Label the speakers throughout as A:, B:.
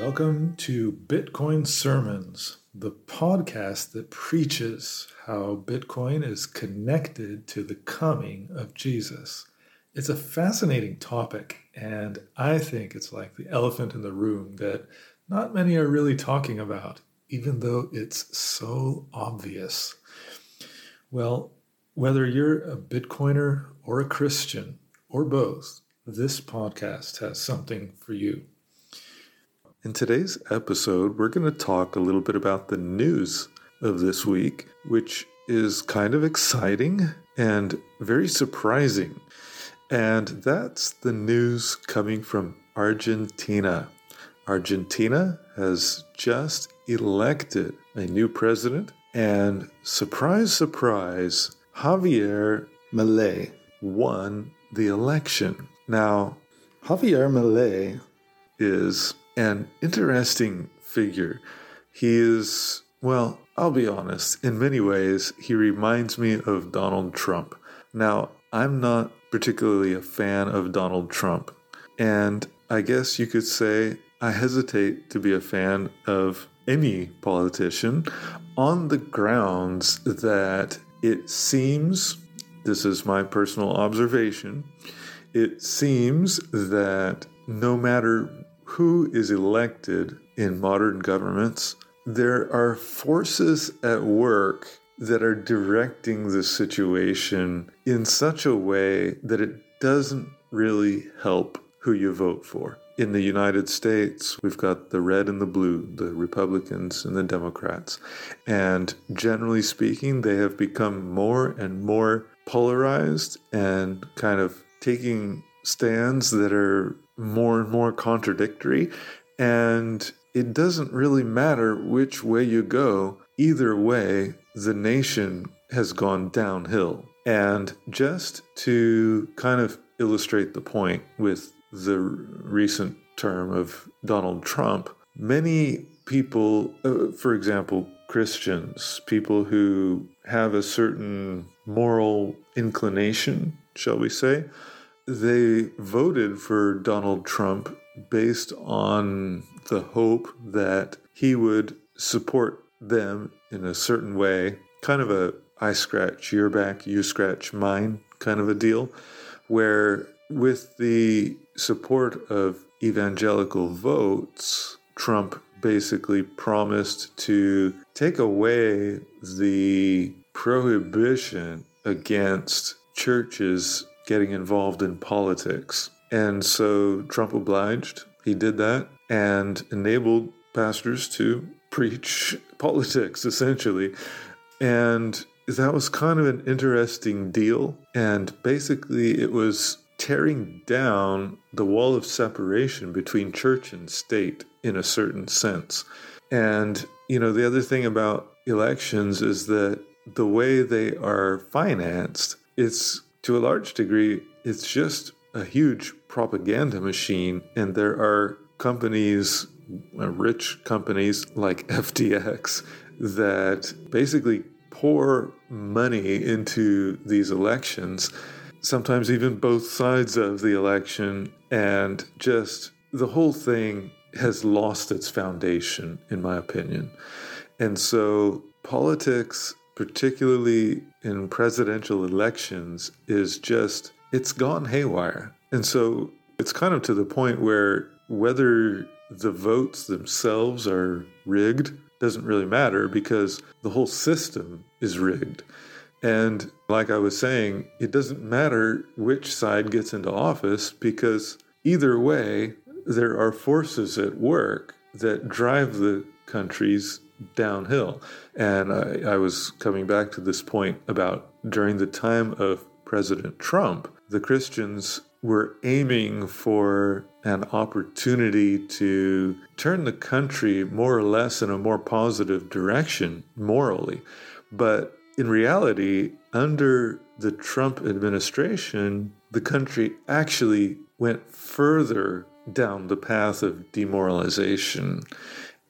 A: Welcome to Bitcoin Sermons, the podcast that preaches how Bitcoin is connected to the coming of Jesus. It's a fascinating topic, and I think it's like the elephant in the room that not many are really talking about, even though it's so obvious. Well, whether you're a Bitcoiner or a Christian or both, this podcast has something for you. In today's episode, we're going to talk a little bit about the news of this week, which is kind of exciting and very surprising. And that's the news coming from Argentina. Argentina has just elected a new president, and surprise, surprise, Javier Milei won the election. Now, Javier Milei is an interesting figure. He is, well, I'll be honest, in many ways, he reminds me of Donald Trump. Now, I'm not particularly a fan of Donald Trump, and I guess you could say I hesitate to be a fan of any politician on the grounds that it seems, this is my personal observation, it seems that no matter who is elected in modern governments, there are forces at work that are directing the situation in such a way that it doesn't really help who you vote for in the United States, we've got the red and the blue, the Republicans and the Democrats. And generally speaking, they have become more and more polarized and kind of taking stands that are more and more contradictory. And it doesn't really matter which way you go, either way, the nation has gone downhill. And just to kind of illustrate the point with the recent term of Donald Trump, many people, uh, for example, Christians, people who have a certain moral inclination, shall we say, they voted for Donald Trump based on the hope that he would support them in a certain way, kind of a I scratch your back, you scratch mine kind of a deal, where with the support of evangelical votes, Trump basically promised to take away the prohibition against churches getting involved in politics. And so Trump obliged, he did that, and enabled pastors to preach politics, essentially. And that was kind of an interesting deal. And basically, it was tearing down the wall of separation between church and state in a certain sense. And, you know, the other thing about elections is that the way they are financed, it's to a large degree, it's just a huge propaganda machine. And there are companies, uh, rich companies like FTX, that basically pour money into these elections sometimes even both sides of the election, and just the whole thing has lost its foundation, in my opinion. And so, politics, particularly in presidential elections, is just, it's gone haywire. And so, it's kind of to the point where whether the votes themselves are rigged doesn't really matter because the whole system is rigged. And like I was saying, it doesn't matter which side gets into office because either way, there are forces at work that drive the countries downhill. And I, I, was coming back to this point about during the time of President Trump, the Christians were aiming for an opportunity to turn the country more or less in a more positive direction morally. But in reality, under the Trump administration, the country actually went further down the path of demoralization.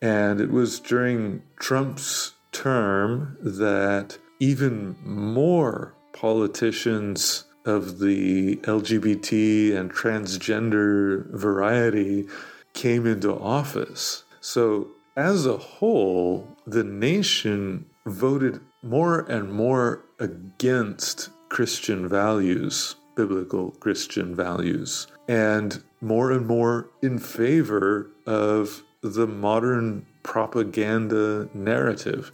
A: And it was during Trump's term that even more politicians of the LGBT and transgender variety came into office. So, as a whole, the nation voted more and more against Christian values, biblical Christian values, and more and more in favor of the modern propaganda narrative.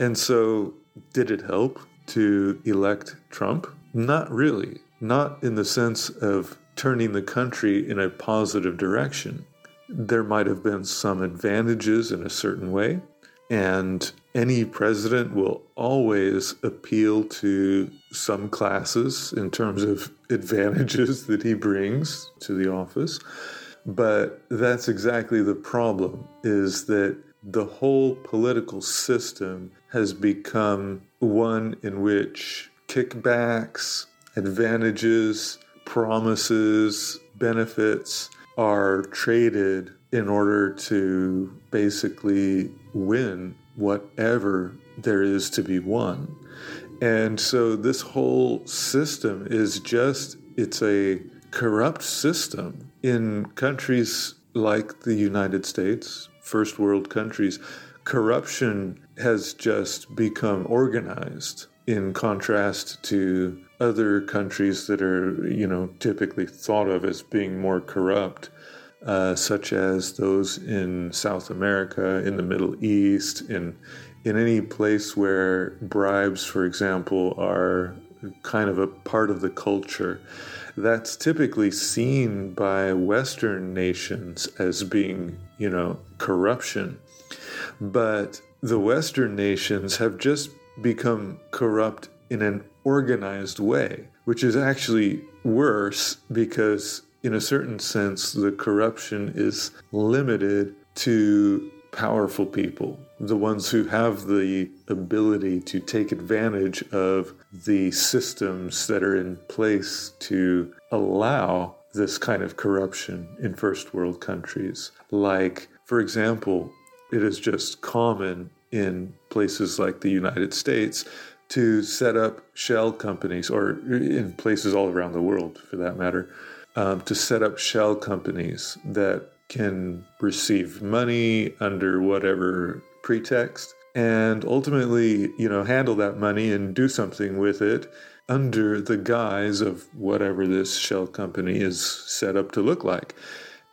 A: And so, did it help to elect Trump? Not really. Not in the sense of turning the country in a positive direction. There might have been some advantages in a certain way, and any president will always appeal to some classes in terms of advantages that he brings to the office. But that's exactly the problem is that the whole political system has become one in which kickbacks, advantages, promises, benefits are traded in order to basically win whatever there is to be won. And so this whole system is just, it's a corrupt system in countries like the United States, first world countries. Corruption has just become organized in contrast to other countries that are, you know, typically thought of as being more corrupt uh, such as those in South America, in the Middle East, in in any place where bribes, for example, are kind of a part of the culture. That's typically seen by Western nations as being, you know, corruption. But the Western nations have just become corrupt in an organized way, which is actually worse because in a certain sense, the corruption is limited to powerful people, the ones who have the ability to take advantage of the systems that are in place to allow this kind of corruption in first world countries. Like, for example, it is just common in places like the United States to set up shell companies, or in places all around the world for that matter, um, to set up shell companies that can receive money under whatever pretext and ultimately, you know, handle that money and do something with it under the guise of whatever this shell company is set up to look like.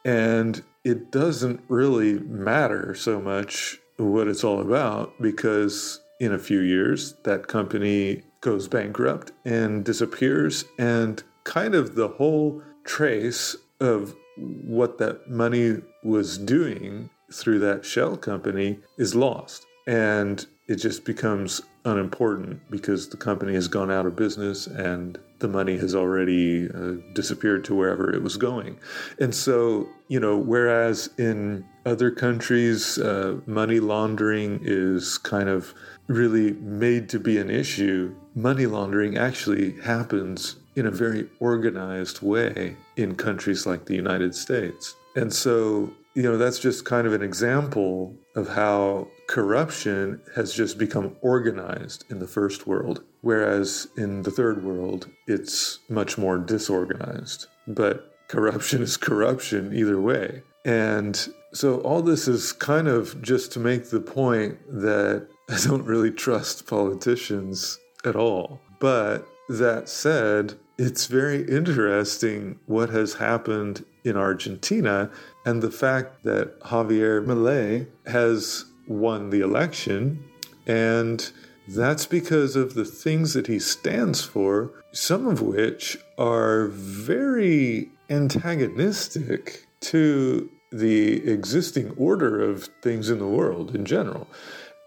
A: And it doesn't really matter so much what it's all about because in a few years that company goes bankrupt and disappears and kind of the whole trace of what that money was doing through that shell company is lost. And it just becomes unimportant because the company has gone out of business and the money has already uh, disappeared to wherever it was going. And so, you know, whereas in other countries, uh, money laundering is kind of really made to be an issue, money laundering actually happens in a very organized way in countries like the United States. And so, you know, that's just kind of an example of how corruption has just become organized in the first world, whereas in the third world, it's much more disorganized. But corruption is corruption either way. And so, all this is kind of just to make the point that I don't really trust politicians at all. But that said, it's very interesting what has happened in Argentina and the fact that Javier Milei has won the election. And that's because of the things that he stands for, some of which are very antagonistic to the existing order of things in the world in general.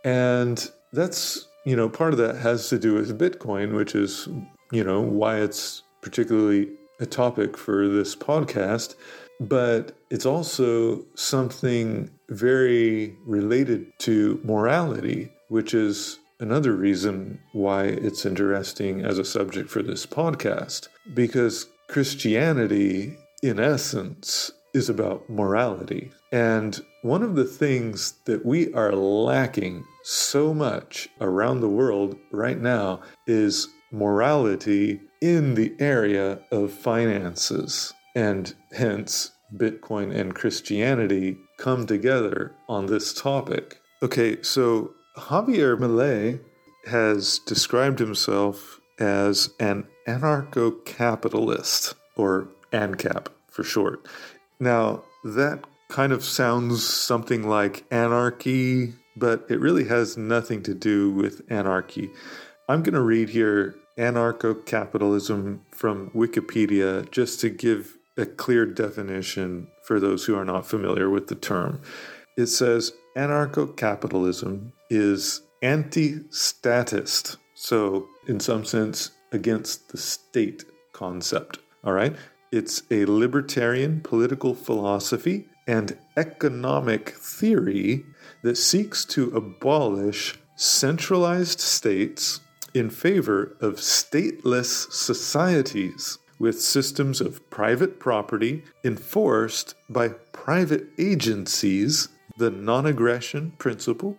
A: And that's, you know, part of that has to do with Bitcoin, which is you know, why it's particularly a topic for this podcast, but it's also something very related to morality, which is another reason why it's interesting as a subject for this podcast. Because Christianity, in essence, is about morality. And one of the things that we are lacking so much around the world right now is morality in the area of finances. And hence, Bitcoin and Christianity come together on this topic. Okay, so Javier Milei has described himself as an anarcho capitalist, or ANCAP for short. Now, that kind of sounds something like anarchy, but it really has nothing to do with anarchy. I'm going to read here anarcho capitalism from Wikipedia just to give a clear definition for those who are not familiar with the term. It says anarcho capitalism is anti statist, so, in some sense, against the state concept. All right? It's a libertarian political philosophy and economic theory that seeks to abolish centralized states in favor of stateless societies with systems of private property enforced by private agencies, the non aggression principle,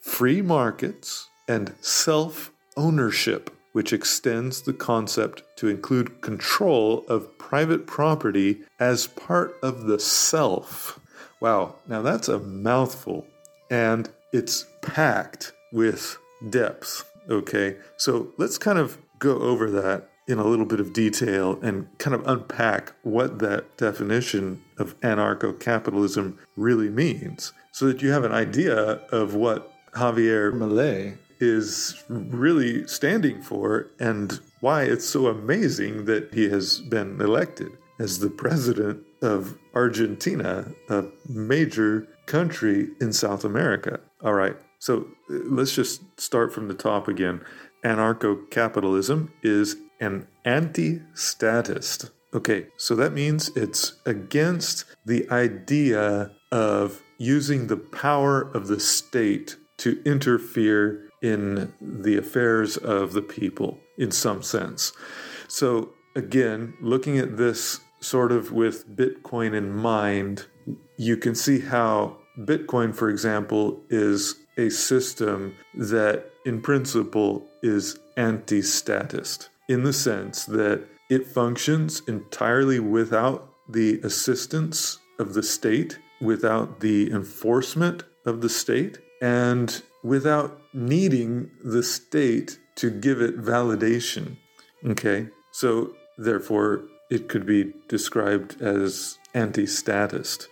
A: free markets, and self ownership, which extends the concept to include control of private property as part of the self. Wow, now that's a mouthful, and it's packed with depth. Okay, so let's kind of go over that in a little bit of detail and kind of unpack what that definition of anarcho capitalism really means so that you have an idea of what Javier Milei is really standing for and why it's so amazing that he has been elected as the president of Argentina, a major country in South America. All right, so uh, let's just start from the top again. Anarcho capitalism is an anti statist. Okay, so that means it's against the idea of using the power of the state to interfere in the affairs of the people in some sense. So, again, looking at this sort of with Bitcoin in mind, you can see how Bitcoin, for example, is a system that in principle is anti statist in the sense that it functions entirely without the assistance of the state, without the enforcement of the state, and without needing the state to give it validation. Okay, so therefore, it could be described as anti statist.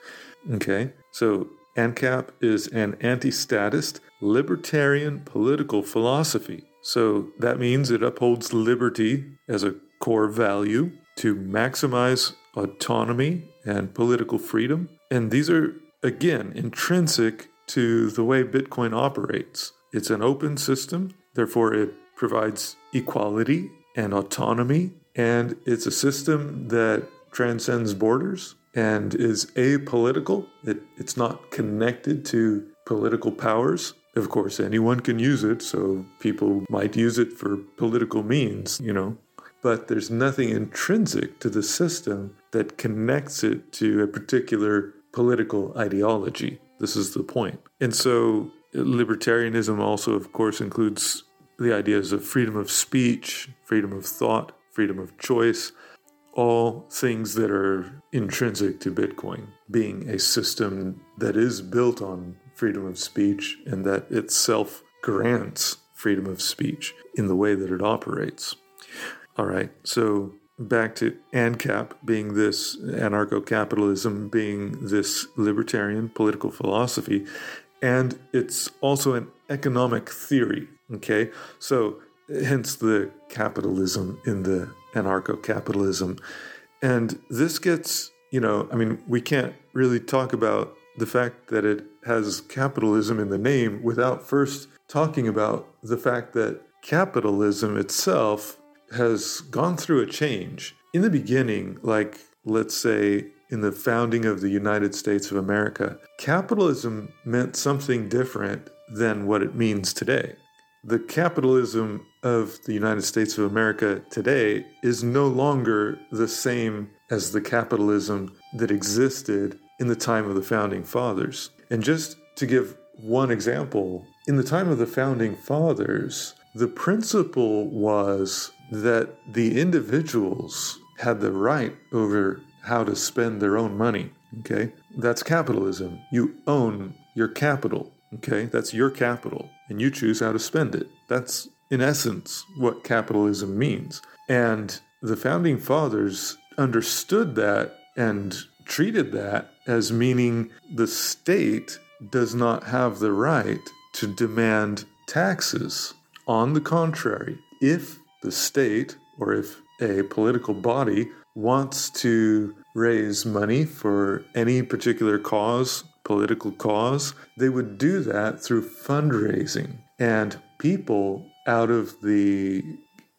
A: Okay, so ANCAP is an anti statist libertarian political philosophy. So that means it upholds liberty as a core value to maximize autonomy and political freedom. And these are, again, intrinsic to the way Bitcoin operates. It's an open system, therefore, it provides equality and autonomy, and it's a system that transcends borders and is apolitical. It, it's not connected to political powers. Of course, anyone can use it, so people might use it for political means, you know. But there's nothing intrinsic to the system that connects it to a particular political ideology. This is the point. And so, libertarianism also, of course, includes the ideas of freedom of speech, freedom of thought, freedom of choice, all things that are intrinsic to Bitcoin, being a system that is built on freedom of speech and that itself grants freedom of speech in the way that it operates. All right, so back to ANCAP being this anarcho capitalism, being this libertarian political philosophy, and it's also an economic theory. Okay, so hence the capitalism in the anarcho capitalism. And this gets, you know, I mean, we can't really talk about the fact that it has capitalism in the name without first talking about the fact that capitalism itself has gone through a change. In the beginning, like let's say in the founding of the United States of America, capitalism meant something different than what it means today the capitalism of the United States of America today is no longer the same as the capitalism that existed in the time of the founding fathers. And just to give one example, in the time of the founding fathers, the principle was that the individuals had the right over how to spend their own money. Okay, that's capitalism. You own your capital. Okay, that's your capital, and you choose how to spend it. That's in essence what capitalism means. And the founding fathers understood that and treated that as meaning the state does not have the right to demand taxes. On the contrary, if the state or if a political body wants to raise money for any particular cause, political cause, they would do that through fundraising. And people, out of the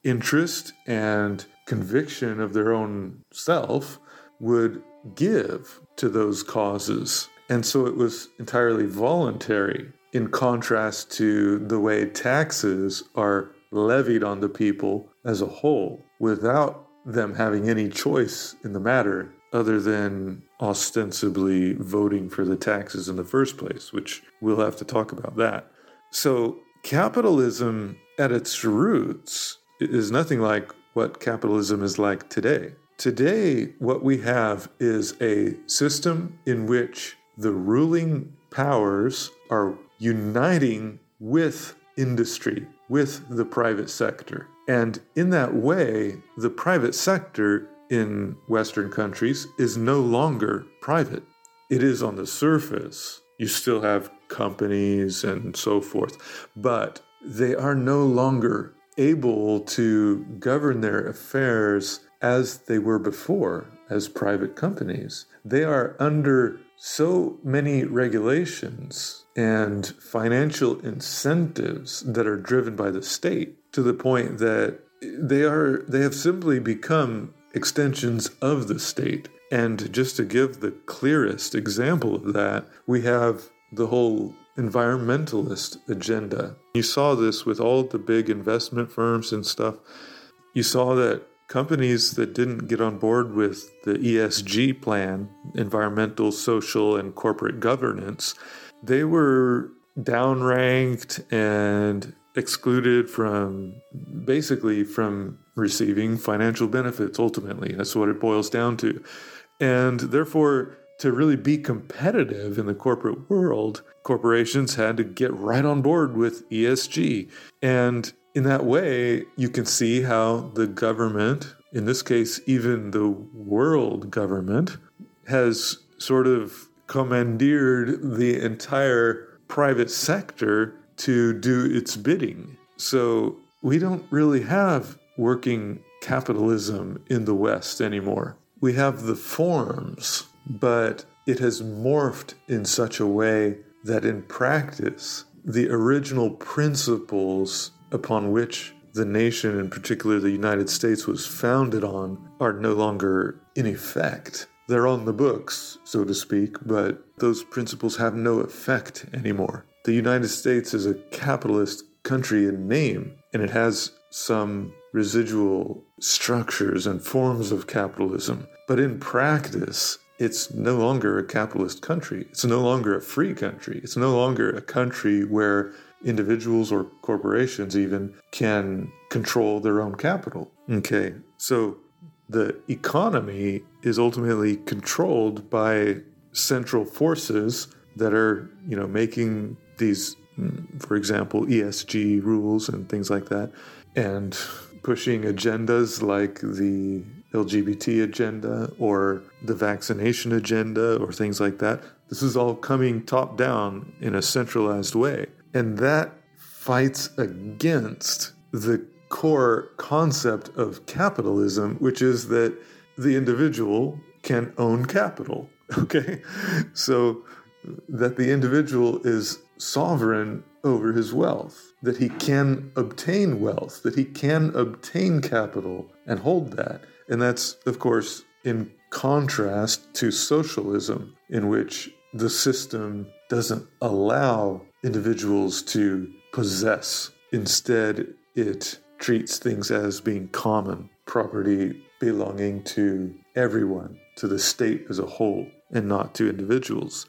A: interest and conviction of their own self, would give to those causes. And so it was entirely voluntary, in contrast to the way taxes are levied on the people as a whole without them having any choice in the matter other than ostensibly voting for the taxes in the first place, which we'll have to talk about that. So, capitalism at its roots is nothing like what capitalism is like today. Today, what we have is a system in which the ruling powers are uniting with industry, with the private sector. And in that way, the private sector in Western countries is no longer private. It is on the surface. You still have companies and so forth, but they are no longer able to govern their affairs as they were before as private companies. They are under so many regulations and financial incentives that are driven by the state to the point that they are they have simply become extensions of the state. And just to give the clearest example of that, we have the whole environmentalist agenda. You saw this with all the big investment firms and stuff. You saw that companies that didn't get on board with the ESG plan, environmental, social, and corporate governance, they were downranked and excluded from basically from receiving financial benefits ultimately. That's what it boils down to. And therefore to really be competitive in the corporate world corporations had to get right on board with ESG and in that way you can see how the government in this case even the world government has sort of commandeered the entire private sector to do its bidding. So we don't really have working capitalism in the West anymore. We have the forms, but it has morphed in such a way that in practice, the original principles upon which the nation, in particular the United States, was founded on, are no longer in effect. They're on the books, so to speak, but those principles have no effect anymore the United States is a capitalist country in name, and it has some residual structures and forms of capitalism. But in practice, it's no longer a capitalist country. It's no longer a free country. It's no longer a country where individuals or corporations even can control their own capital. Okay, so the economy is ultimately controlled by central forces that are, you know, making these, mm, for example, ESG rules and things like that, and pushing agendas like the LGBT agenda or the vaccination agenda or things like that. This is all coming top down in a centralized way. And that fights against the core concept of capitalism, which is that the individual can own capital. Okay? So that the individual is sovereign over his wealth, that he can obtain wealth, that he can obtain capital and hold that. And that's, of course, in contrast to socialism, in which the system doesn't allow individuals to possess. Instead, it treats things as being common property belonging to everyone, to the state as a whole, and not to individuals.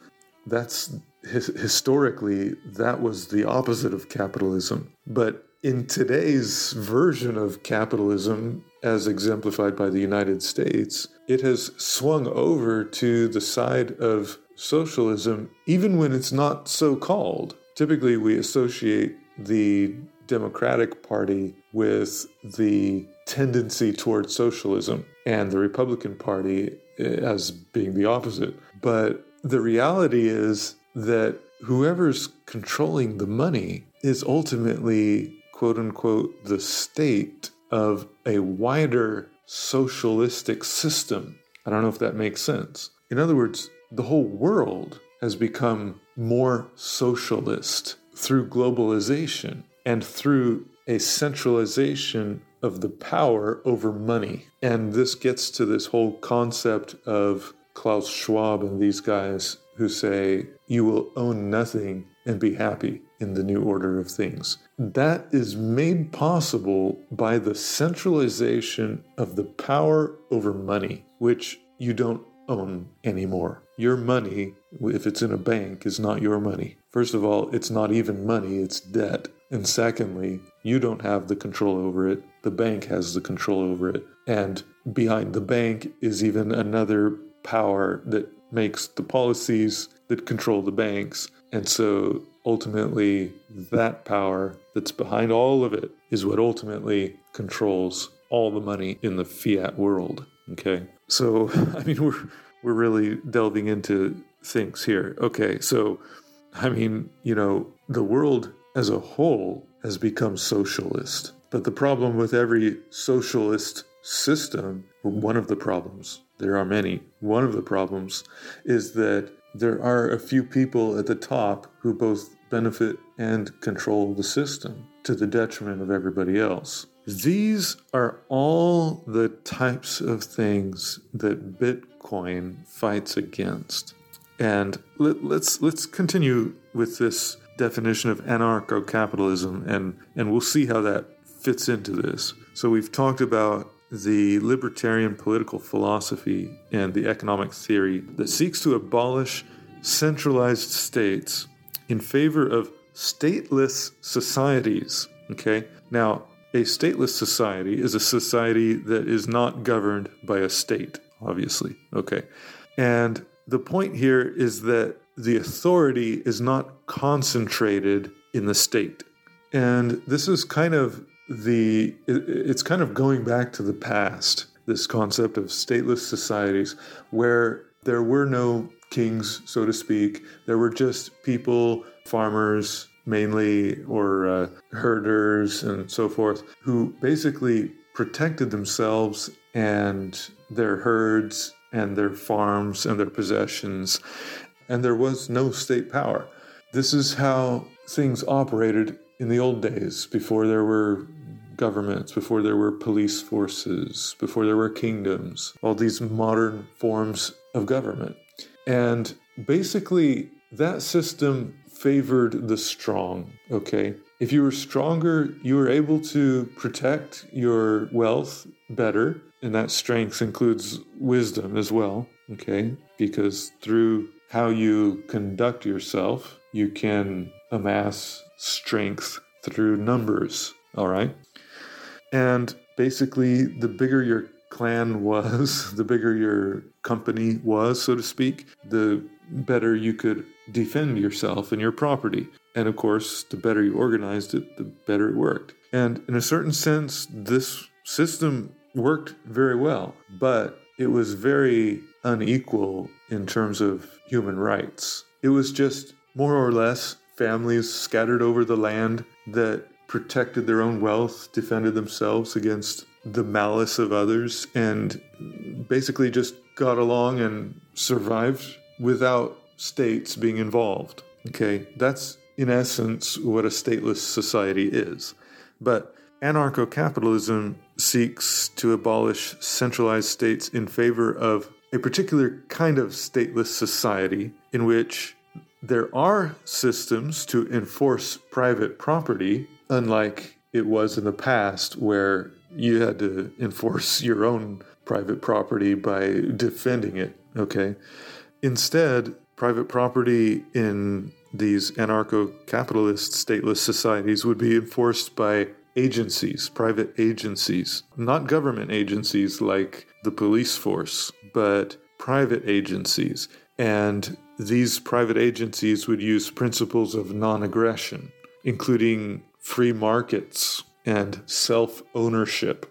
A: That's historically, that was the opposite of capitalism. But in today's version of capitalism,
B: as exemplified by the United States, it has swung over to the side of socialism, even when it's not so called. Typically, we associate the Democratic Party with the tendency towards socialism and the Republican Party as being the opposite. But the reality is that whoever's controlling the money is ultimately, quote unquote, the state of a wider socialistic system. I don't know if that makes sense. In other words, the whole world has become more socialist through globalization and through a centralization of the power over money. And this gets to this whole concept of Klaus Schwab and these guys who say, You will own nothing and be happy in the new order of things. That is made possible by the centralization of the power over money, which you don't own anymore. Your money, if it's in a bank, is not your money. First of all, it's not even money, it's debt. And secondly, you don't have the control over it. The bank has the control over it. And behind the bank is even another power that makes the policies that control the banks. And so ultimately, that power that's behind all of it is what ultimately controls all the money in the fiat world. Okay. So, I mean, we're, we're really delving into things here. Okay. So, I mean, you know, the world as a whole has become socialist. But the problem with every socialist system, one of the problems, there are many, one of the problems is that there are a few people at the top who both benefit and control the system to the detriment of everybody else. These are all the types of things that Bitcoin fights against. And let, us let's, let's continue with this definition of anarcho-capitalism and and we'll see how that fits into this. So we've talked about the libertarian political philosophy and the economic theory that seeks to abolish centralized states in favor of stateless societies. Okay? Now, a stateless society is a society that is not governed by a state, obviously. Okay. And the point here is that the authority is not concentrated in the state. And this is kind of the, it's kind of going back to the past, this concept of stateless societies where there were no kings, so to speak. There were just people, farmers mainly, or uh, herders and so forth, who basically protected themselves and their herds and their farms and their possessions. And there was no state power. This is how things operated in the old days before there were governments, before there were police forces, before there were kingdoms, all these modern forms of government. And basically, that system favored the strong, okay? If you were stronger, you were able to protect your wealth better, and that strength includes wisdom as well, okay? Because through how you conduct yourself, you can amass strength through numbers, all right? And basically, the bigger your clan was, the bigger your company was, so to speak, the better you could defend yourself and your property. And of course, the better you organized it, the better it worked. And in a certain sense, this system worked very well, but it was very unequal in terms of human rights. It was just more or less families scattered over the land that protected their own wealth, defended themselves against the malice of others, and basically just got along and survived without states being involved. Okay, that's in essence what a stateless society is. But anarcho capitalism seeks to abolish centralized states in favor of a particular kind of stateless society in which there are systems to enforce private property, unlike it was in the past, where you had to enforce your own private property by defending it. Okay. Instead, private property in these anarcho capitalist stateless societies would be enforced by agencies, private agencies, not government agencies like the police force, but private agencies. And these private agencies would use principles of non aggression, including free markets and self ownership.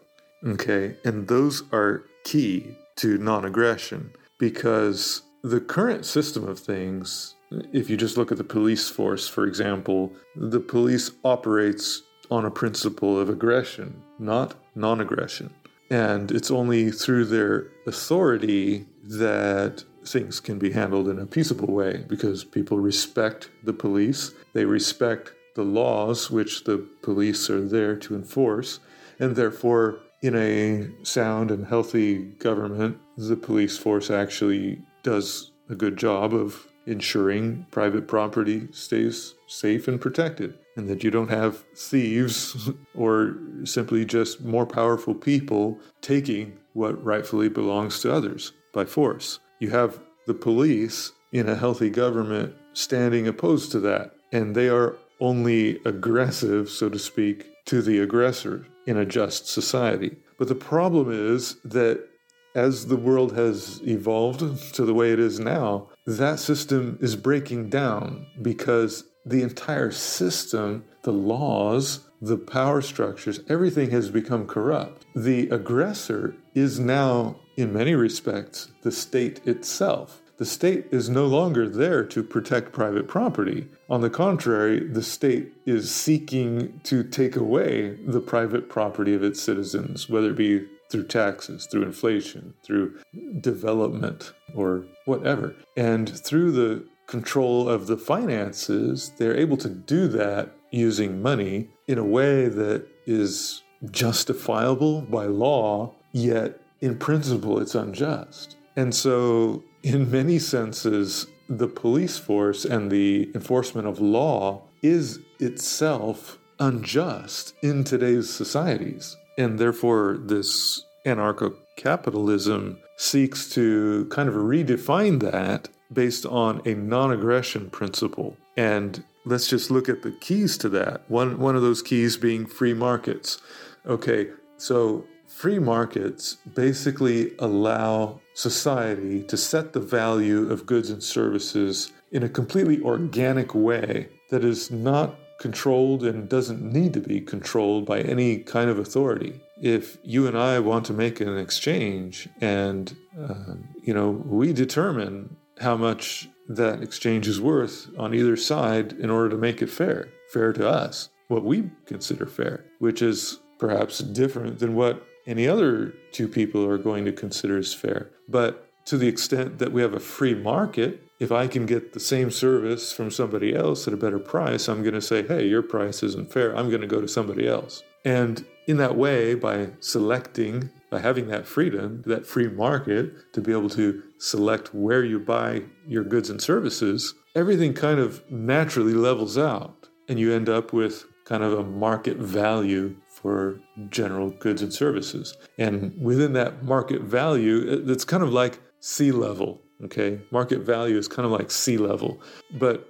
B: Okay, and those are key to non aggression because the current system of things, if you just look at the police force, for example, the police operates on a principle of aggression, not non aggression. And it's only through their authority that things can be handled in a peaceable way because people respect the police, they respect the laws which the police are there to enforce, and therefore, in a sound and healthy government, the police force actually does a good job of ensuring private property stays safe and protected, and that you don't have thieves or simply just more powerful people taking what rightfully belongs to others by force. You have the police in a healthy government standing opposed to that, and they are only aggressive, so to speak, to the aggressor in a just society. But the problem is that as the world has evolved to the way it is now, that system is breaking down because the entire system, the laws, the power structures, everything has become corrupt. The aggressor is now, in many respects, the state itself. The state is no longer there to protect private property. On the contrary, the state is seeking to take away the private property of its citizens, whether it be through taxes, through inflation, through development, or whatever. And through the control of the finances, they're able to do that using money in a way that is justifiable by law, yet in principle it's unjust. And so, in many senses, the police force and the enforcement of law is itself unjust in today's societies. And therefore, this anarcho capitalism seeks to kind of redefine that based on a non aggression principle. And let's just look at the keys to that. One, one of those keys being free markets. Okay, so free markets basically allow society to set the value of goods and services in a completely organic way that is not controlled and doesn't need to be controlled by any kind of authority. If you and I want to make an exchange and, uh, you know, we determine how much that exchange is worth on either side in order to make it fair, fair to us, what we consider fair, which is perhaps different than what any other two people are going to consider as fair. But to the extent that we have a free market, if I can get the same service from somebody else at a better price, I'm going to say, hey, your price isn't fair. I'm going to go to somebody else. And in that way, by selecting, by having that freedom, that free market to be able to select where you buy your goods and services, everything kind of naturally levels out. And you end up with kind of a market value for general goods and services. And within that market value, it's kind of like sea level. Okay. Market value is kind of like sea level. But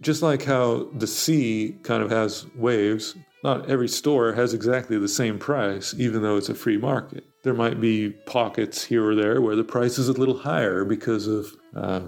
B: just like how the sea kind of has waves, not every store has exactly the same price, even though it's a free market. There might be pockets here or there where the price is a little higher because of, uh,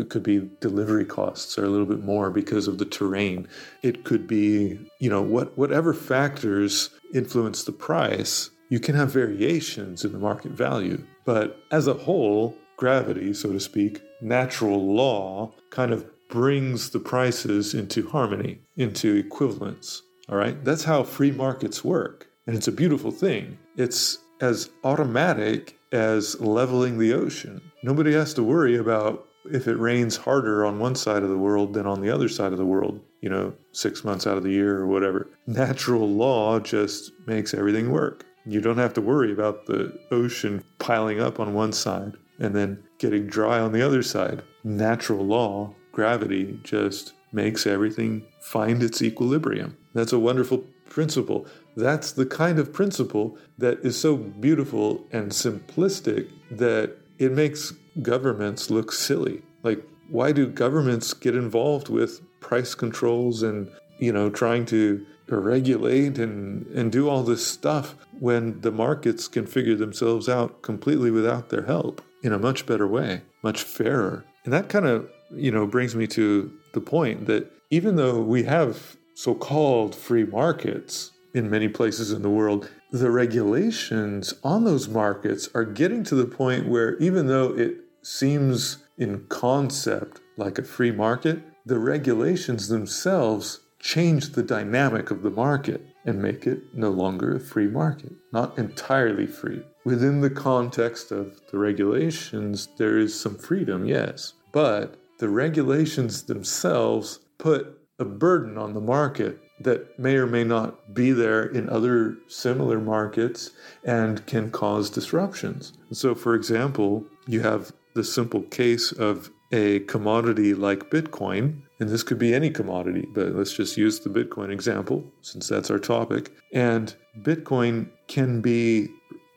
B: it could be delivery costs are a little bit more because of the terrain. It could be, you know, what, whatever factors influence the price, you can have variations in the market value. But as a whole, gravity, so to speak, natural law kind of brings the prices into harmony, into equivalence. All right? That's how free markets work. And it's a beautiful thing. It's as automatic as leveling the ocean. Nobody has to worry about if it rains harder on one side of the world than on the other side of the world, you know, six months out of the year or whatever. Natural law just makes everything work. You don't have to worry about the ocean piling up on one side and then getting dry on the other side. Natural law, gravity, just makes everything find its equilibrium. That's a wonderful principle. That's the kind of principle that is so beautiful and simplistic that it makes governments look silly. Like, why do governments get involved with price controls and, you know, trying to regulate and, and do all this stuff when the markets can figure themselves out completely without their help in a much better way, much fairer. And that kind of, you know, brings me to the point that even though we have so-called free markets in many places in the world, the regulations on those markets are getting to the point where even though it seems in concept like a free market, the regulations themselves change the dynamic of the market and make it no longer a free market, not entirely free. Within the context of the regulations, there is some freedom, yes, but the regulations themselves put a burden on the market that may or may not be there in other similar markets and can cause disruptions. So, for example, you have the simple case of a commodity like Bitcoin, and this could be any commodity, but let's just use the Bitcoin example since that's our topic. And Bitcoin can be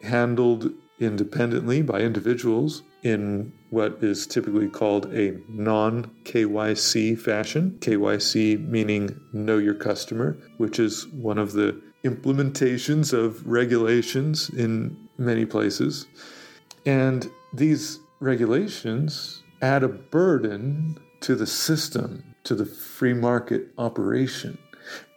B: handled independently by individuals in what is typically called a non KYC fashion. KYC meaning know your customer, which is one of the implementations of regulations in many places. And these regulations add a burden to the system, to the free market operation.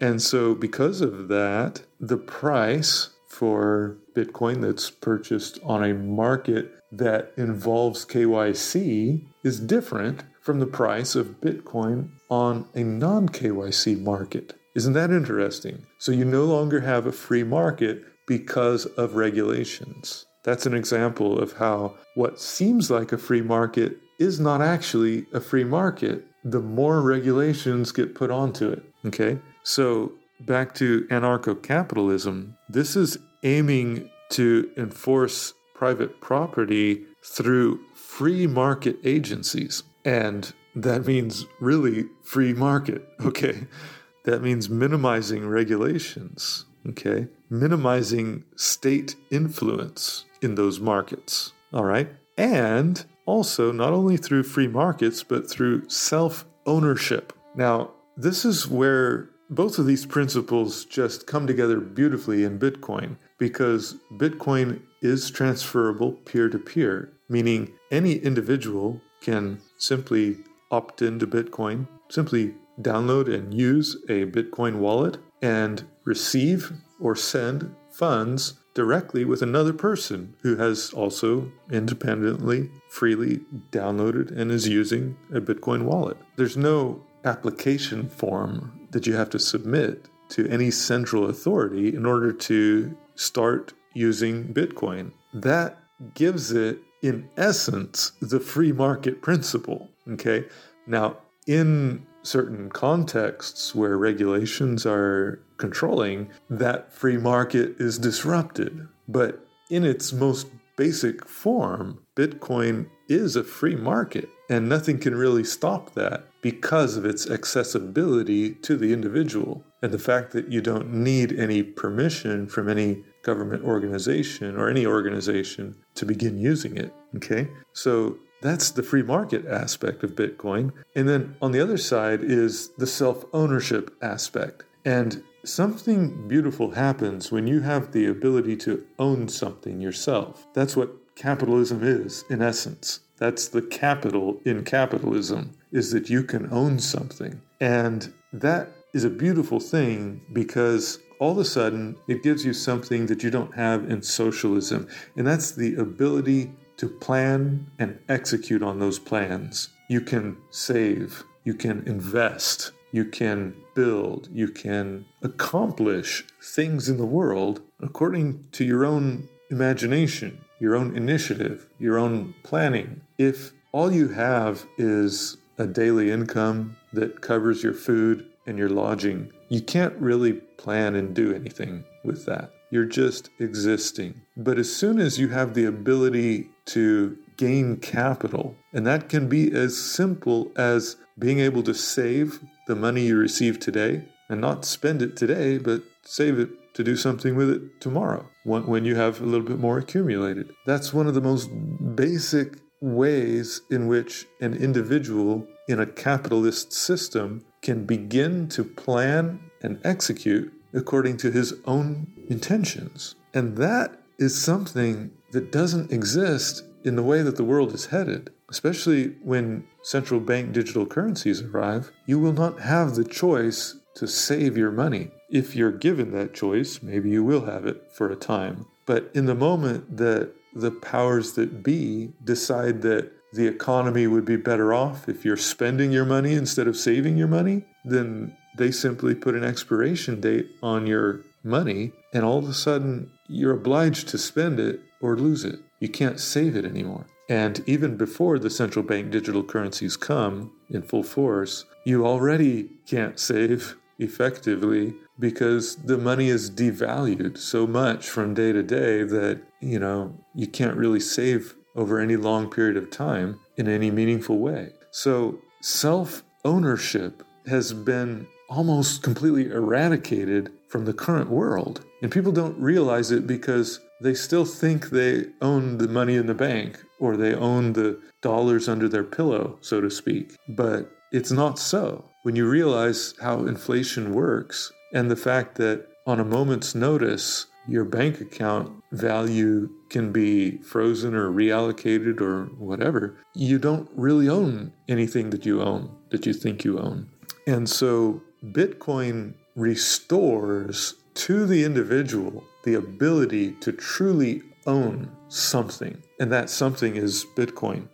B: And so, because of that, the price for Bitcoin that's purchased on a market that involves KYC is different from the price of Bitcoin on a non KYC market. Isn't that interesting? So you no longer have a free market because of regulations. That's an example of how what seems like a free market is not actually a free market the more regulations get put onto it. Okay? So back to anarcho capitalism, this is aiming to enforce private property through free market agencies. And that means really free market. Okay. That means minimizing regulations. Okay. Minimizing state influence in those markets. All right. And also, not only through free markets, but through self ownership. Now, this is where both of these principles just come together beautifully in Bitcoin because Bitcoin is transferable peer to peer, meaning any individual can simply opt into Bitcoin, simply download and use a Bitcoin wallet and receive or send funds directly with another person who has also independently, freely downloaded and is using a Bitcoin wallet. There's no application form that you have to submit to any central authority in order to start using Bitcoin. That gives it, in essence, the free market principle. Okay. Now, in certain contexts where regulations are controlling, that free market is disrupted. But in its most basic form, Bitcoin is a free market, and nothing can really stop that because of its accessibility to the individual and the fact that you don't need any permission from any government organization or any organization to begin using it. Okay? So that's the free market aspect of Bitcoin. And then on the other side is the self ownership aspect. And something beautiful happens when you have the ability to own something yourself. That's what capitalism is, in essence. That's the capital in capitalism, is that you can own something. And that is a beautiful thing because all of a sudden it gives you something that you don't have in socialism, and that's the ability to plan and execute on those plans. You can save, you can invest, you can build, you can accomplish things in the world according to your own imagination, your own initiative, your own planning. If all you have is a daily income that covers your food and your lodging, you can't really plan and do anything with that. You're just existing. But as soon as you have the ability to gain capital, and that can be as simple as being able to save the money you receive today and not spend it today, but save it to do something with it tomorrow when you have a little bit more accumulated. That's one of the most basic ways in which an individual in a capitalist system can begin to plan and execute according to his own intentions. And that is something that doesn't exist in the way that the world is headed, especially when central bank digital currencies arrive. You will not have the choice to save your money. If you're given that choice, maybe you will have it for a time. But in the moment that the powers that be decide that the economy would be better off if you're spending your money instead of saving your money, then they simply put an expiration date on your money, and all of a sudden you're obliged to spend it or lose it. You can't save it anymore. And even before the central bank digital currencies come in full force, you already can't save effectively because the money is devalued so much from day to day that, you know, you can't really save over any long period of time in any meaningful way. So self ownership has been almost completely eradicated from the current world. And people don't realize it because they still think they own the money in the bank or they own the dollars under their pillow, so to speak. But it's not so. When you realize how inflation works and the fact that on a moment's notice, your bank account value can be frozen or reallocated or whatever, you don't really own anything that you own, that you think you own. And so Bitcoin restores to the individual the ability to truly own something, and that something is Bitcoin.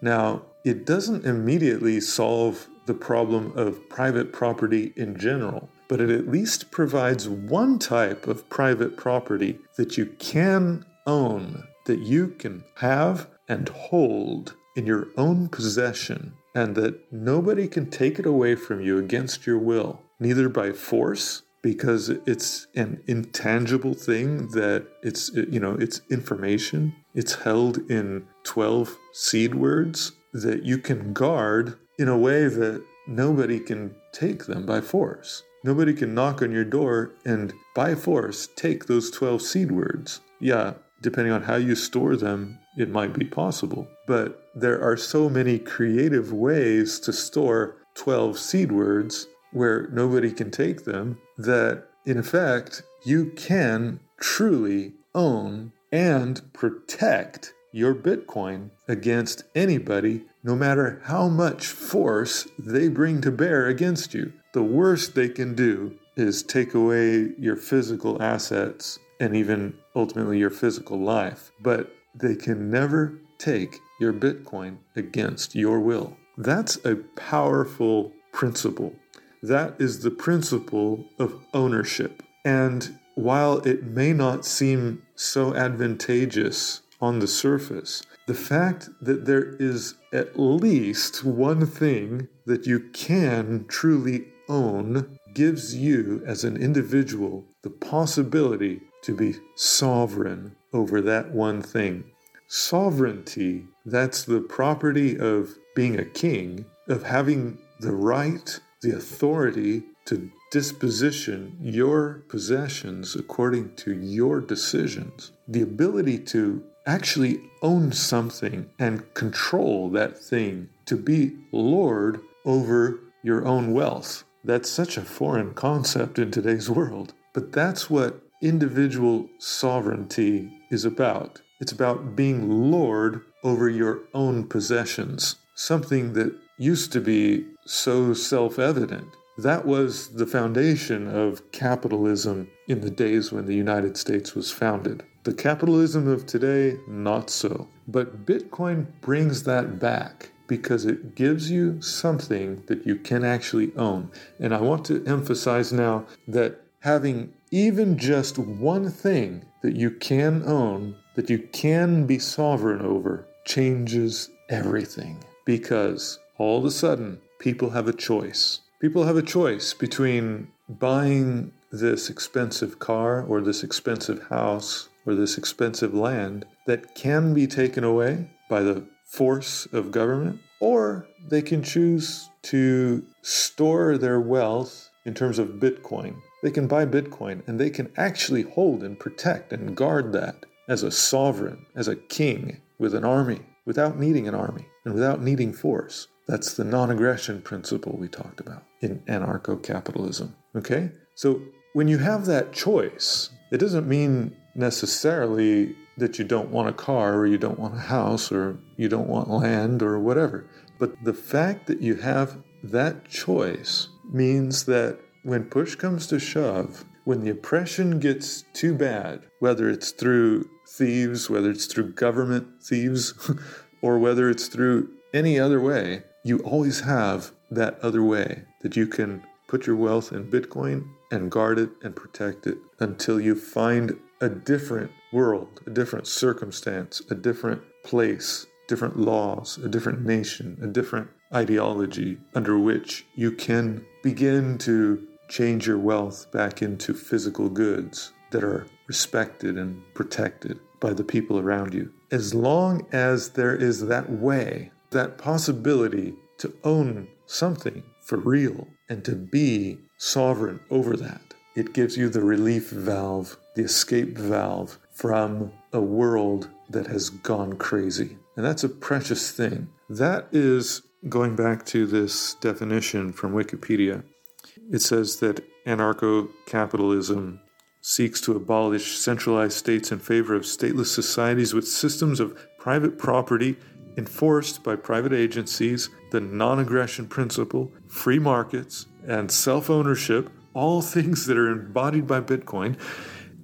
B: Now, it doesn't immediately solve the problem of private property in general, but it at least provides one type of private property that you can own, that you can have and hold in your own possession, and that nobody can take it away from you against your will, neither by force because it's an intangible thing that it's you know it's information. It's held in 12 seed words that you can guard in a way that nobody can take them by force. Nobody can knock on your door and by force take those 12 seed words. Yeah depending on how you store them it might be possible. But there are so many creative ways to store 12 seed words where nobody can take them, that in effect, you can truly own and protect your Bitcoin against anybody, no matter how much force they bring to bear against you. The worst they can do is take away your physical assets and even ultimately your physical life, but they can never take your Bitcoin against your will. That's a powerful principle. That is the principle of ownership. And while it may not seem so advantageous on the surface, the fact that there is at least one thing that you can truly own gives you, as an individual, the possibility to be sovereign over that one thing. Sovereignty, that's the property of being a king, of having the right the authority to disposition your possessions according to your decisions, the ability to actually own something and control that thing, to be Lord over your own wealth. That's such a foreign concept in today's world. But that's what individual sovereignty is about. It's about being Lord over your own possessions, something that used to be so self evident. That was the foundation of capitalism in the days when the United States was founded. The capitalism of today, not so. But Bitcoin brings that back because it gives you something that you can actually own. And I want to emphasize now that having even just one thing that you can own, that you can be sovereign over, changes everything. Because all of a sudden, people have a choice. People have a choice between buying this expensive car or this expensive house or this expensive land that can be taken away by the force of government, or they can choose to store their wealth in terms of Bitcoin. They can buy Bitcoin and they can actually hold and protect and guard that as a sovereign, as a king with an army, without needing an army and without needing force. That's the non aggression principle we talked about in anarcho capitalism. Okay? So when you have that choice, it doesn't mean necessarily that you don't want a car or you don't want a house or you don't want land or whatever. But the fact that you have that choice means that when push comes to shove, when the oppression gets too bad, whether it's through thieves, whether it's through government thieves, or whether it's through any other way, you always have that other way that you can put your wealth in Bitcoin and guard it and protect it until you find a different world, a different circumstance, a different place, different laws, a different nation, a different ideology under which you can begin to change your wealth back into physical goods that are respected and protected by the people around you. As long as there is that way, that possibility to own something for real and to be sovereign over that, it gives you the relief valve, the escape valve from a world that has gone crazy. And that's a precious thing. That is going back to this definition from Wikipedia. It says that anarcho capitalism seeks to abolish centralized states in favor of stateless societies with systems of private property enforced by private agencies, the non aggression principle, free markets, and self ownership, all things that are embodied by Bitcoin,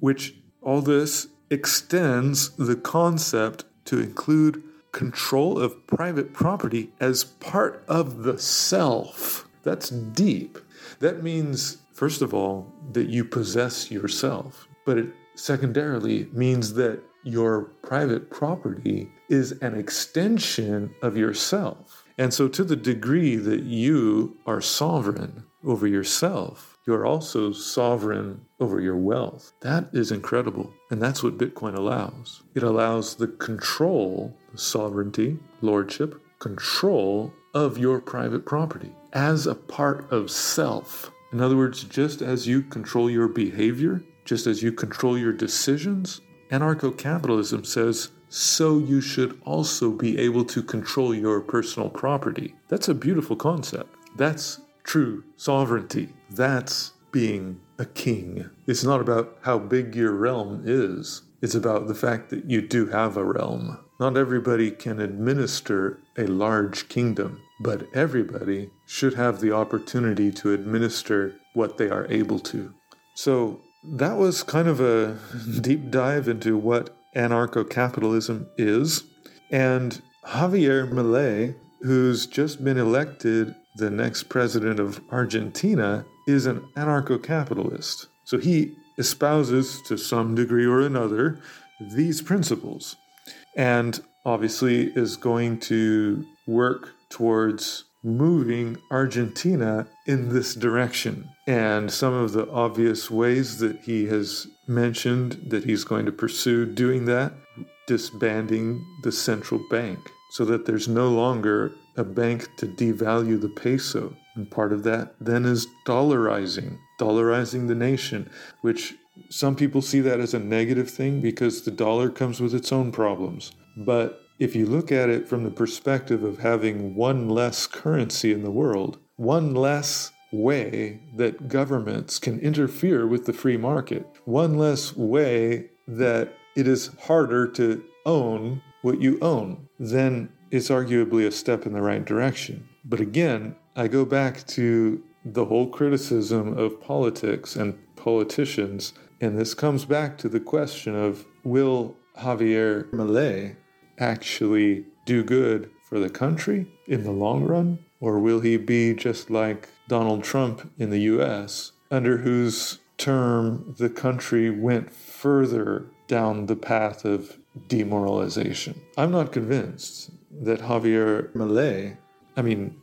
B: which all this extends the concept to include control of private property as part of the self. That's deep. That means, first of all, that you possess yourself, but it secondarily means that your private property is an extension of yourself. And so, to the degree that you are sovereign over yourself, you're also sovereign over your wealth. That is incredible. And that's what Bitcoin allows. It allows the control, sovereignty, lordship, control of your private property as a part of self. In other words, just as you control your behavior, just as you control your decisions, anarcho capitalism says so you should also be able to control your personal property. That's a beautiful concept. That's true sovereignty. That's being a king. It's not about how big your realm is, it's about the fact that you do have a realm. Not everybody can administer a large kingdom, but everybody should have the opportunity to administer what they are able to. So that was kind of a deep dive into what anarcho capitalism is. And Javier Milei, who's just been elected the next president of Argentina, is an anarcho capitalist. So he espouses to some degree or another these principles and obviously is going to work towards moving Argentina in this direction. And some of the obvious ways that he has mentioned that he's going to pursue doing that disbanding the central bank so that there's no longer a bank to devalue the peso. And part of that then is dollarizing, dollarizing the nation, which some people see that as a negative thing because the dollar comes with its own problems. But if you look at it from the perspective of having one less currency in the world, one less way that governments can interfere with the free market, one less way that it is harder to own what you own, then it's arguably a step in the right direction. But again, I go back to the whole criticism of politics and politicians, and this comes back to the question of will Javier Milei actually do good for the country in the long run? Or will he be just like Donald Trump in the US, under whose term the country went further down the path of demoralization? I'm not convinced that Javier Milei, I mean,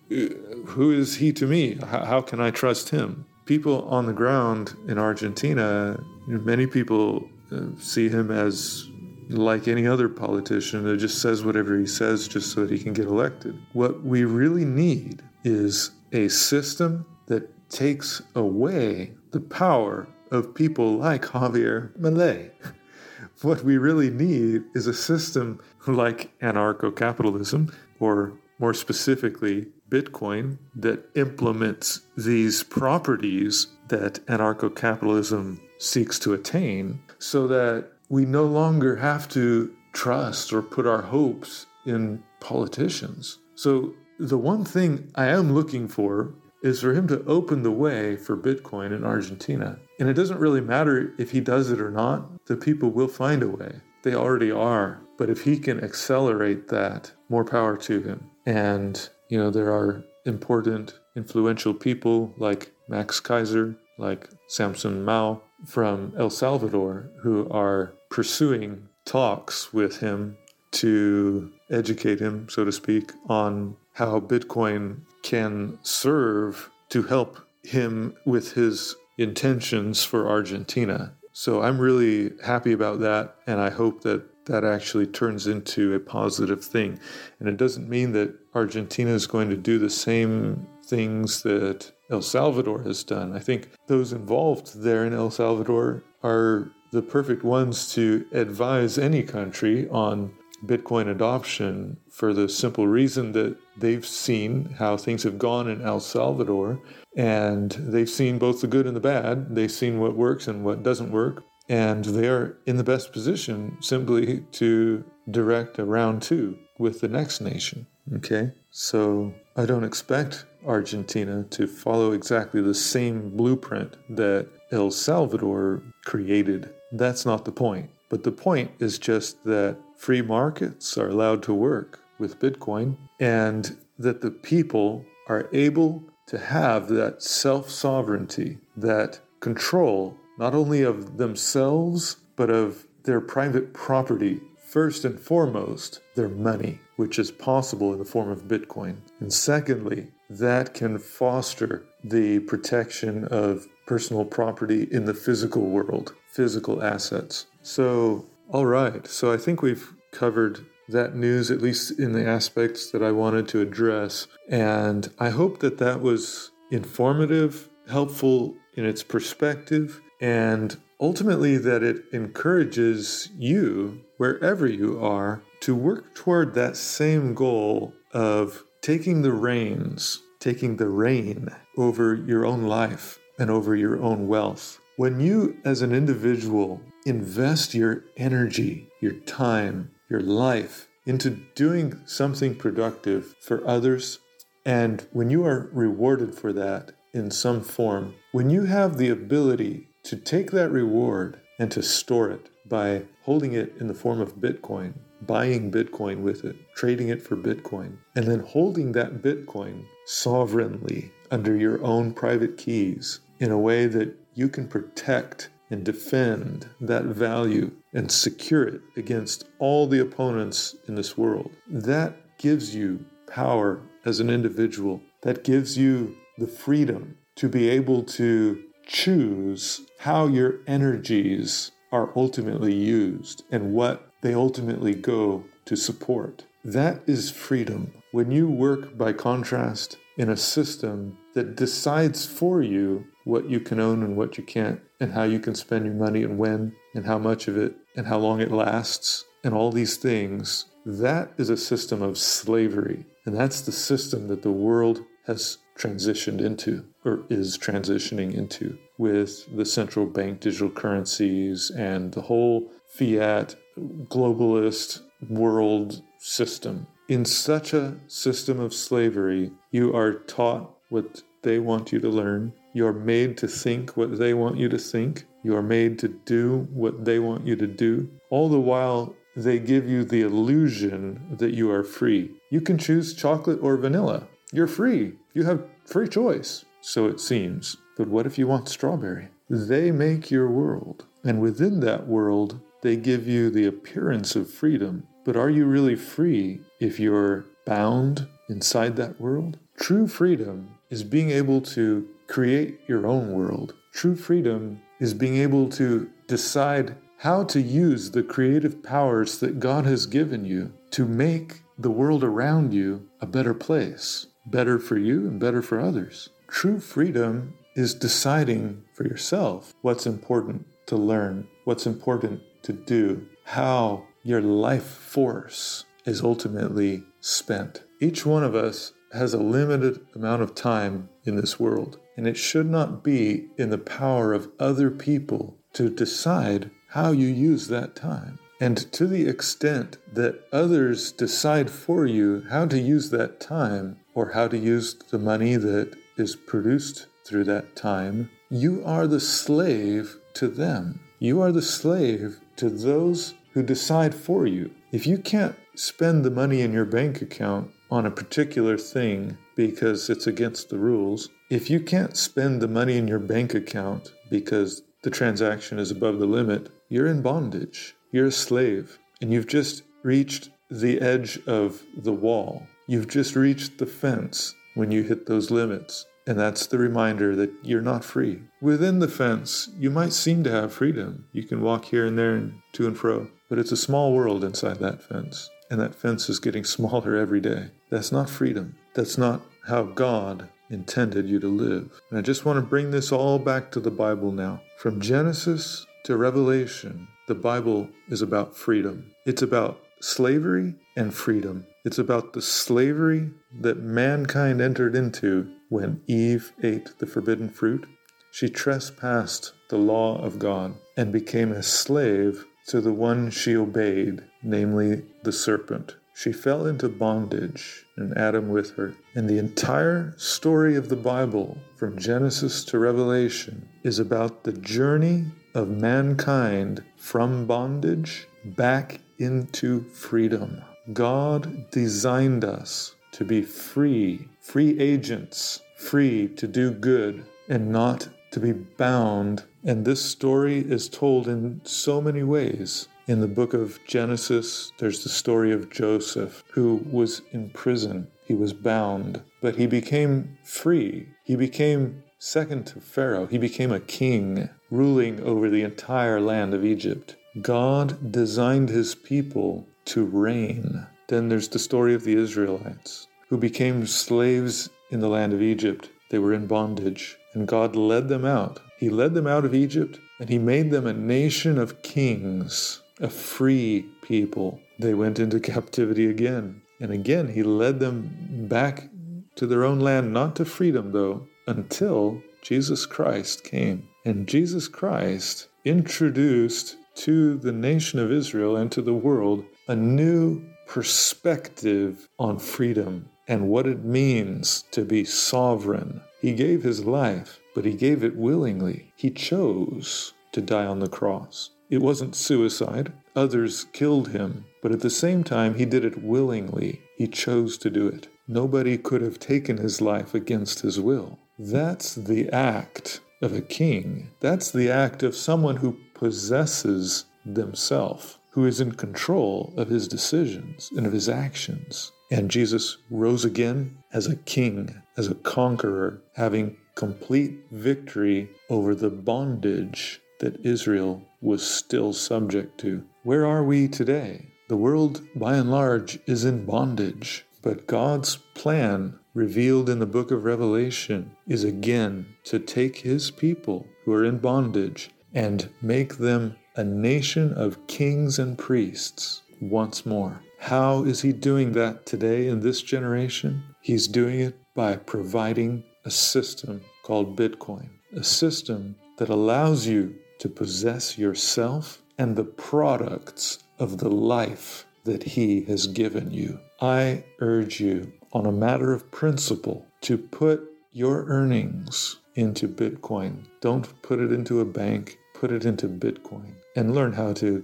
B: who is he to me? How can I trust him? People on the ground in Argentina, many people uh, see him as like any other politician that just says whatever he says just so that he can get elected. What we really need is a system that takes away the power of people like Javier Milei. what we really need is a system like anarcho capitalism, or more specifically, Bitcoin, that implements these properties that anarcho capitalism seeks to attain so that we no longer have to trust or put our hopes in politicians. So, the one thing I am looking for is for him to open the way for Bitcoin in Argentina. And it doesn't really matter if he does it or not, the people will find a way. They already are. But if he can accelerate that, more power to him. And, you know, there are important, influential people like Max Keiser, like Samson Mow from El Salvador, who are pursuing talks with him to educate him, so to speak, on how Bitcoin can serve to help him with his intentions for Argentina. So I'm really happy about that, and I hope that that actually turns into a positive thing. And it doesn't mean that Argentina is going to do the same things that El Salvador has done. I think those involved there in El Salvador are the perfect ones to advise any country on Bitcoin adoption for the simple reason that they've seen how things have gone in El Salvador and they've seen both the good and the bad. They've seen what works and what doesn't work. And they are in the best position simply to direct a round two with the next nation. Okay? So I don't expect Argentina to follow exactly the same blueprint that El Salvador created. That's not the point. But the point is just that free markets are allowed to work with Bitcoin and that the people are able to have that self sovereignty, that control, not only of themselves, but of their private property. First and foremost, their money, which is possible in the form of Bitcoin. And secondly, that can foster the protection of personal property in the physical world, physical assets. So all right. So I think we've covered that news, at least in the aspects that I wanted to address. And I hope that that was informative, helpful in its perspective, and ultimately that it encourages you, wherever you are, to work toward that same goal of taking the reins, taking the reign over your own life and over your own wealth. When you, as an individual, invest your energy, your time, your life into doing something productive for others. And when you are rewarded for that in some form, when you have the ability to take that reward and to store it by holding it in the form of Bitcoin, buying Bitcoin with it, trading it for Bitcoin, and then holding that Bitcoin sovereignly under your own private keys in a way that you can protect and defend that value and secure it against all the opponents in this world. That gives you power as an individual. That gives you the freedom to be able to choose how your energies are ultimately used and what they ultimately go to support. That is freedom. When you work by contrast in a system that decides for you what you can own and what you can't, and how you can spend your money and when, and how much of it, and how long it lasts, and all these things, that is a system of slavery. And that's the system that the world has transitioned into, or is transitioning into, with the central bank digital currencies and the whole fiat globalist world system. In such a system of slavery, you are taught what they want you to learn. You're made to think what they want you to think. You are made to do what they want you to do. All the while, they give you the illusion that you are free. You can choose chocolate or vanilla. You're free. You have free choice. So it seems. But what if you want strawberry? They make your world. And within that world, they give you the appearance of freedom. But are you really free if you're bound inside that world? True freedom is being able to create your own world. True freedom is being able to decide how to use the creative powers that God has given you to make the world around you a better place, better for you and better for others. True freedom is deciding for yourself what's important to learn, what's important to do, how your life force is ultimately spent. Each one of us has a limited amount of time in this world. And it should not be in the power of other people to decide how you use that time. And to the extent that others decide for you how to use that time or how to use the money that is produced through that time, you are the slave to them. You are the slave to those who decide for you. If you can't spend the money in your bank account on a particular thing because it's against the rules, if you can't spend the money in your bank account because the transaction is above the limit, you're in bondage. You're a slave. And you've just reached the edge of the wall. You've just reached the fence when you hit those limits. And that's the reminder that you're not free. Within the fence, you might seem to have freedom. You can walk here and there and to and fro, but it's a small world inside that fence. And that fence is getting smaller every day. That's not freedom. That's not how God intended you to live. And I just want to bring this all back to the Bible now. From Genesis to Revelation, the Bible is about freedom. It's about slavery and freedom. It's about the slavery that mankind entered into when Eve ate the forbidden fruit. She trespassed the law of God and became a slave to the one she obeyed, namely the serpent. She fell into bondage, and Adam with her. And the entire story of the Bible, from Genesis to Revelation, is about the journey of mankind from bondage back into freedom. God designed us to be free, free agents, free to do good, and not to be bound. And this story is told in so many ways. In the book of Genesis, there's the story of Joseph, who was in prison. He was bound, but he became free. He became second to Pharaoh. He became a king, ruling over the entire land of Egypt. God designed his people to reign. Then there's the story of the Israelites, who became slaves in the land of Egypt. They were in bondage, and God led them out. He led them out of Egypt, and he made them a nation of kings a free people. They went into captivity again. And again, he led them back to their own land, not to freedom, though, until Jesus Christ came. And Jesus Christ introduced to the nation of Israel and to the world a new perspective on freedom and what it means to be sovereign. He gave his life, but he gave it willingly. He chose to die on the cross. It wasn't suicide. Others killed him, but at the same time, he did it willingly. He chose to do it. Nobody could have taken his life against his will. That's the act of a king. That's the act of someone who possesses themselves, who is in control of his decisions and of his actions. And Jesus rose again as a king, as a conqueror, having complete victory over the bondage that Israel was still subject to. Where are we today? The world, by and large, is in bondage, but God's plan, revealed in the book of Revelation, is again to take his people who are in bondage and make them a nation of kings and priests once more. How is he doing that today in this generation? He's doing it by providing a system called Bitcoin, a system that allows you to possess yourself and the products of the life that He has given you. I urge you, on a matter of principle, to put your earnings into Bitcoin. Don't put it into a bank, put it into Bitcoin and learn how to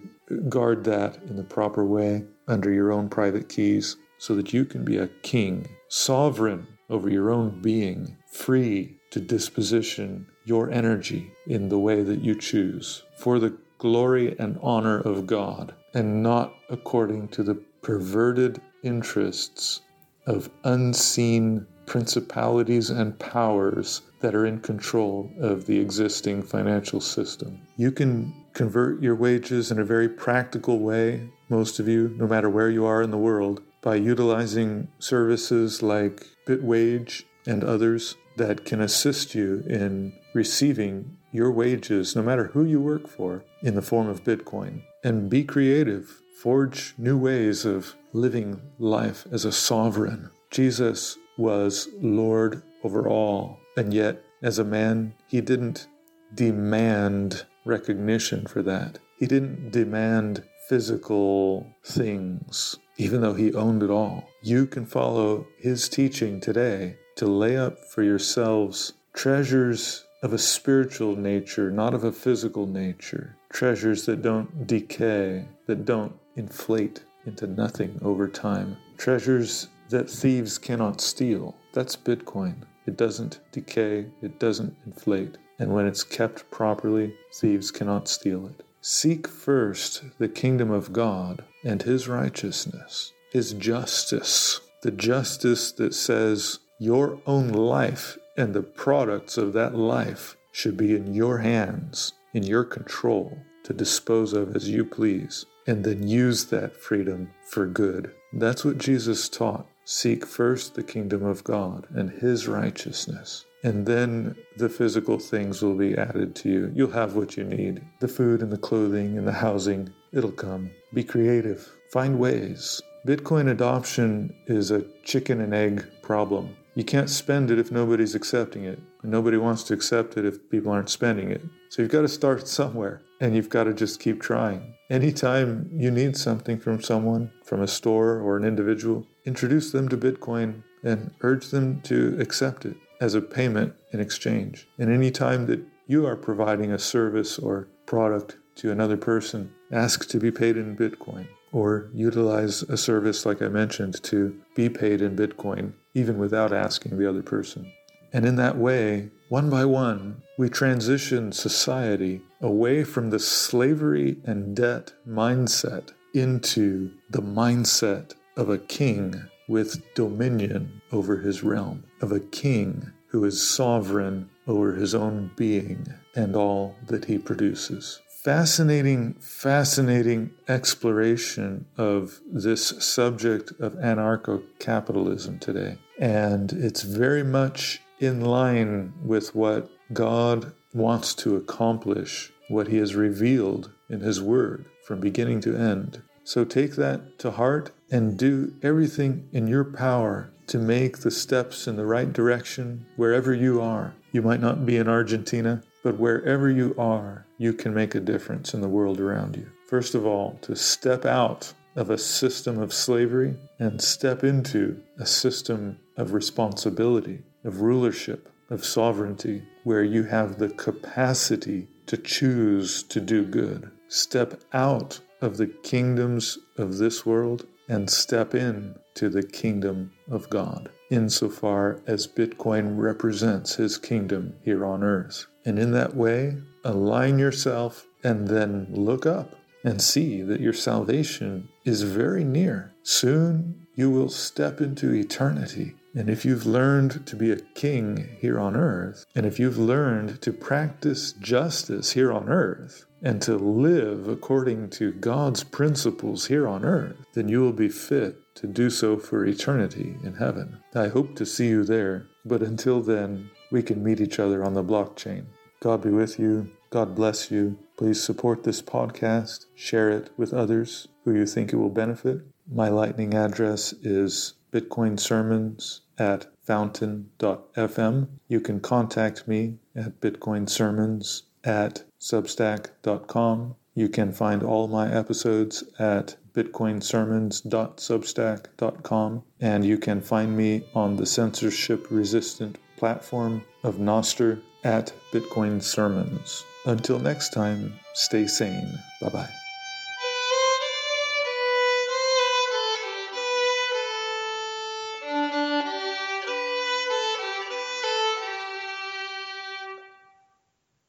B: guard that in the proper way under your own private keys so that you can be a king, sovereign over your own being, free to disposition your energy in the way that you choose for the glory and honor of God and not according to the perverted interests of unseen principalities and powers that are in control of the existing financial system. You can convert your wages in a very practical way, most of you, no matter where you are in the world, by utilizing services like Bitwage and others that can assist you in receiving your wages, no matter who you work for, in the form of Bitcoin. And be creative, forge new ways of living life as a sovereign. Jesus was Lord over all, and yet As a man, he didn't demand recognition for that. He didn't demand physical things, even though he owned it all. You can follow his teaching today to lay up for yourselves treasures of a spiritual nature, not of a physical nature. Treasures that don't decay, that don't inflate into nothing over time. Treasures that thieves cannot steal. That's Bitcoin. It doesn't decay, it doesn't inflate. And when it's kept properly, thieves cannot steal it. Seek first the kingdom of God and his righteousness, his justice, the justice that says your own life and the products of that life should be in your hands, in your control, to dispose of as you please, and then use that freedom for good. That's what Jesus taught. Seek first the kingdom of God and his righteousness, and then the physical things will be added to you. You'll have what you need the food and the clothing and the housing. It'll come. Be creative, find ways. Bitcoin adoption is a chicken and egg problem. You can't spend it if nobody's accepting it. And nobody wants to accept it if people aren't spending it. So you've got to start somewhere and you've got to just keep trying. Anytime you need something from someone, from a store or an individual, introduce them to Bitcoin and urge them to accept it as a payment in exchange. And any time that you are providing a service or product to another person, ask to be paid in Bitcoin or utilize a service like I mentioned to be paid in Bitcoin even without asking the other person. And in that way, one by one, we transition society away from the slavery and debt mindset into the mindset of a king with dominion over his realm, of a king who is sovereign over his own being and all that he produces. Fascinating, fascinating exploration of this subject of anarcho capitalism today. And it's very much in line with what God wants to accomplish, what He has revealed in His Word from beginning to end. So take that to heart and do everything in your power to make the steps in the right direction wherever you are. You might not be in Argentina, but wherever you are, you can make a difference in the world around you. First of all, to step out of a system of slavery and step into a system of responsibility, of rulership, of sovereignty, where you have the capacity to choose to do good. Step out of the kingdoms of this world and step in to the kingdom of God, insofar as Bitcoin represents his kingdom here on earth. And in that way, align yourself and then look up and see that your salvation is very near. Soon you will step into eternity. And if you've learned to be a king here on earth, and if you've learned to practice justice here on earth, and to live according to God's principles here on earth, then you will be fit to do so for eternity in heaven. I hope to see you there, but until then, we can meet each other on the blockchain. God be with you. God bless you. Please support this podcast, share it with others who you think it will benefit. My lightning address is Bitcoin Sermons at fountain.fm. You can contact me at Bitcoin Sermons at substack.com. You can find all my episodes at bitcoinsermons.substack.com and you can find me on the censorship resistant platform of Nostr at Bitcoin Sermons. Until next time, stay sane. Bye bye.